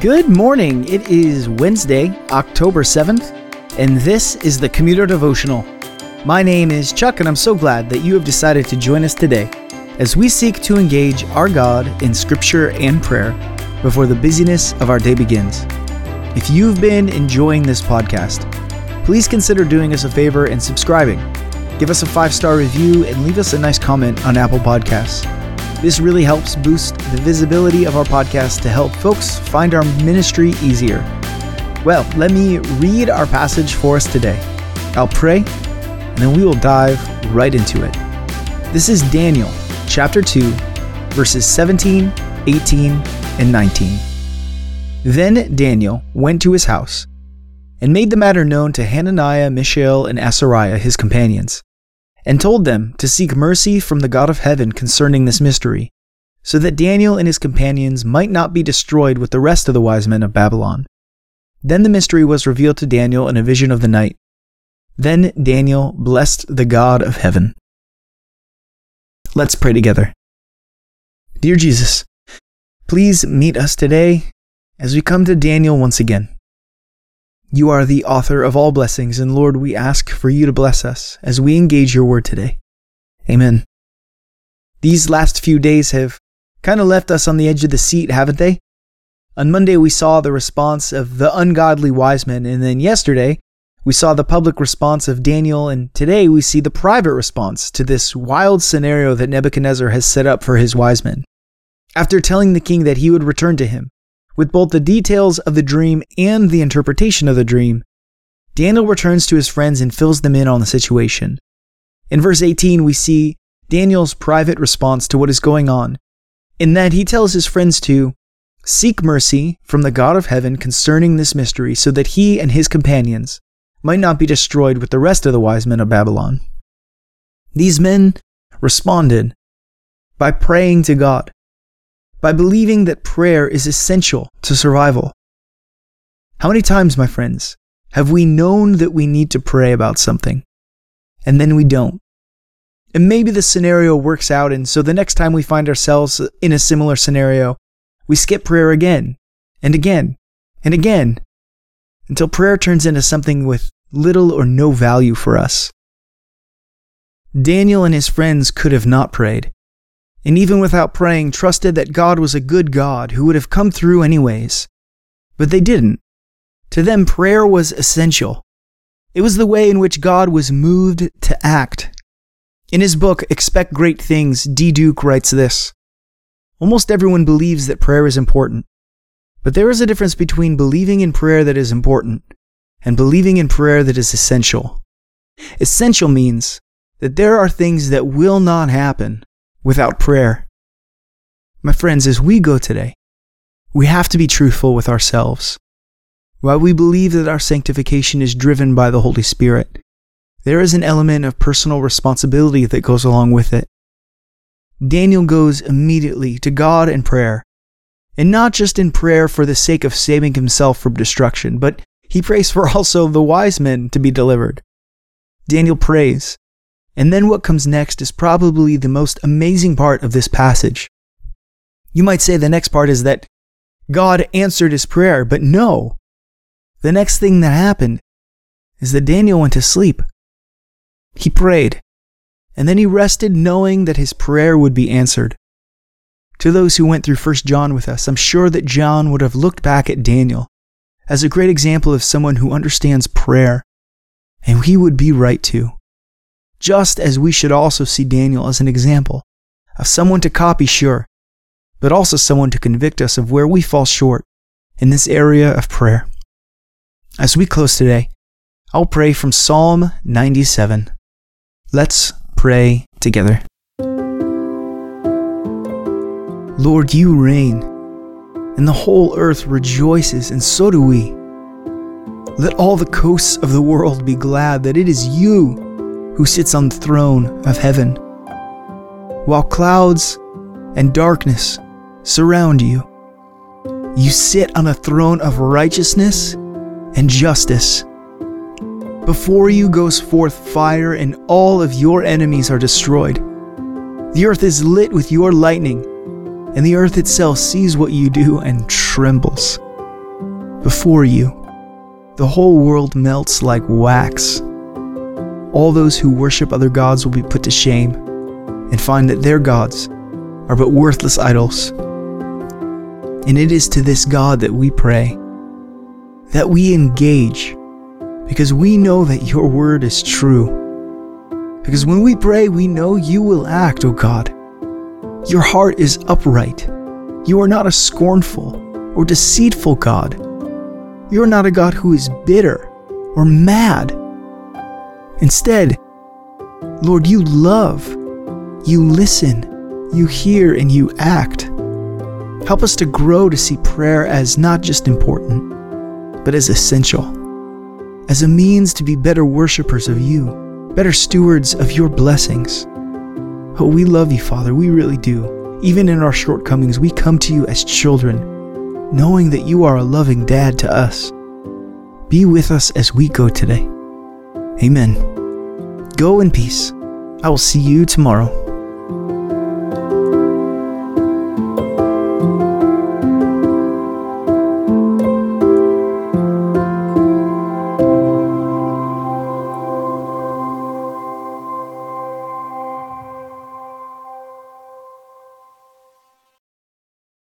Good morning. It is Wednesday, October 7th, and this is the Commuter Devotional. My name is Chuck, and I'm so glad that you have decided to join us today as we seek to engage our God in Scripture and prayer before the busyness of our day begins. If you've been enjoying this podcast, please consider doing us a favor and subscribing. Give us a five star review and leave us a nice comment on Apple Podcasts. This really helps boost the visibility of our podcast to help folks find our ministry easier. Well, let me read our passage for us today. I'll pray, and then we will dive right into it. This is Daniel chapter 2, verses 17, 18, and 19. Then Daniel went to his house and made the matter known to Hananiah, Mishael, and Azariah, his companions and told them to seek mercy from the God of heaven concerning this mystery, so that Daniel and his companions might not be destroyed with the rest of the wise men of Babylon. Then the mystery was revealed to Daniel in a vision of the night. Then Daniel blessed the God of heaven. Let's pray together. Dear Jesus, please meet us today as we come to Daniel once again. You are the author of all blessings, and Lord, we ask for you to bless us as we engage your word today. Amen. These last few days have kind of left us on the edge of the seat, haven't they? On Monday, we saw the response of the ungodly wise men, and then yesterday, we saw the public response of Daniel, and today we see the private response to this wild scenario that Nebuchadnezzar has set up for his wise men. After telling the king that he would return to him, with both the details of the dream and the interpretation of the dream, Daniel returns to his friends and fills them in on the situation. In verse 18, we see Daniel's private response to what is going on, in that he tells his friends to seek mercy from the God of heaven concerning this mystery, so that he and his companions might not be destroyed with the rest of the wise men of Babylon. These men responded by praying to God by believing that prayer is essential to survival. How many times, my friends, have we known that we need to pray about something, and then we don't? And maybe the scenario works out, and so the next time we find ourselves in a similar scenario, we skip prayer again, and again, and again, until prayer turns into something with little or no value for us. Daniel and his friends could have not prayed and even without praying, trusted that God was a good God who would have come through anyways. But they didn't. To them, prayer was essential. It was the way in which God was moved to act. In his book, Expect Great Things, D. Duke writes this Almost everyone believes that prayer is important. But there is a difference between believing in prayer that is important and believing in prayer that is essential. Essential means that there are things that will not happen without prayer. My friends, as we go today, we have to be truthful with ourselves. While we believe that our sanctification is driven by the Holy Spirit, there is an element of personal responsibility that goes along with it. Daniel goes immediately to God in prayer, and not just in prayer for the sake of saving himself from destruction, but he prays for also the wise men to be delivered. Daniel prays, and then what comes next is probably the most amazing part of this passage. You might say the next part is that God answered his prayer, but no. The next thing that happened is that Daniel went to sleep. He prayed, and then he rested knowing that his prayer would be answered. To those who went through 1 John with us, I'm sure that John would have looked back at Daniel as a great example of someone who understands prayer, and he would be right too just as we should also see Daniel as an example of someone to copy, sure, but also someone to convict us of where we fall short in this area of prayer. As we close today, I'll pray from Psalm 97. Let's pray together. Lord, you reign, and the whole earth rejoices, and so do we. Let all the coasts of the world be glad that it is you who sits on the throne of heaven. While clouds and darkness surround you, you sit on a throne of righteousness and justice. Before you goes forth fire, and all of your enemies are destroyed. The earth is lit with your lightning, and the earth itself sees what you do and trembles. before you, the whole world melts like wax. All those who worship other gods will be put to shame and find that their gods are but worthless idols. And it is to this God that we pray, that we engage, because we know that your word is true. Because when we pray, we know you will act, O God. Your heart is upright. You are not a scornful or deceitful God. You are not a God who is bitter or mad. Instead, Lord, you love, you listen, you hear, and you act. Help us to grow to see prayer as not just important, but as essential, as a means to be better worshippers of you, better stewards of your blessings. Oh, we love you, Father, we really do. Even in our shortcomings, we come to you as children, knowing that you are a loving dad to us. Be with us as we go today. Amen. Go in peace. I will see you tomorrow.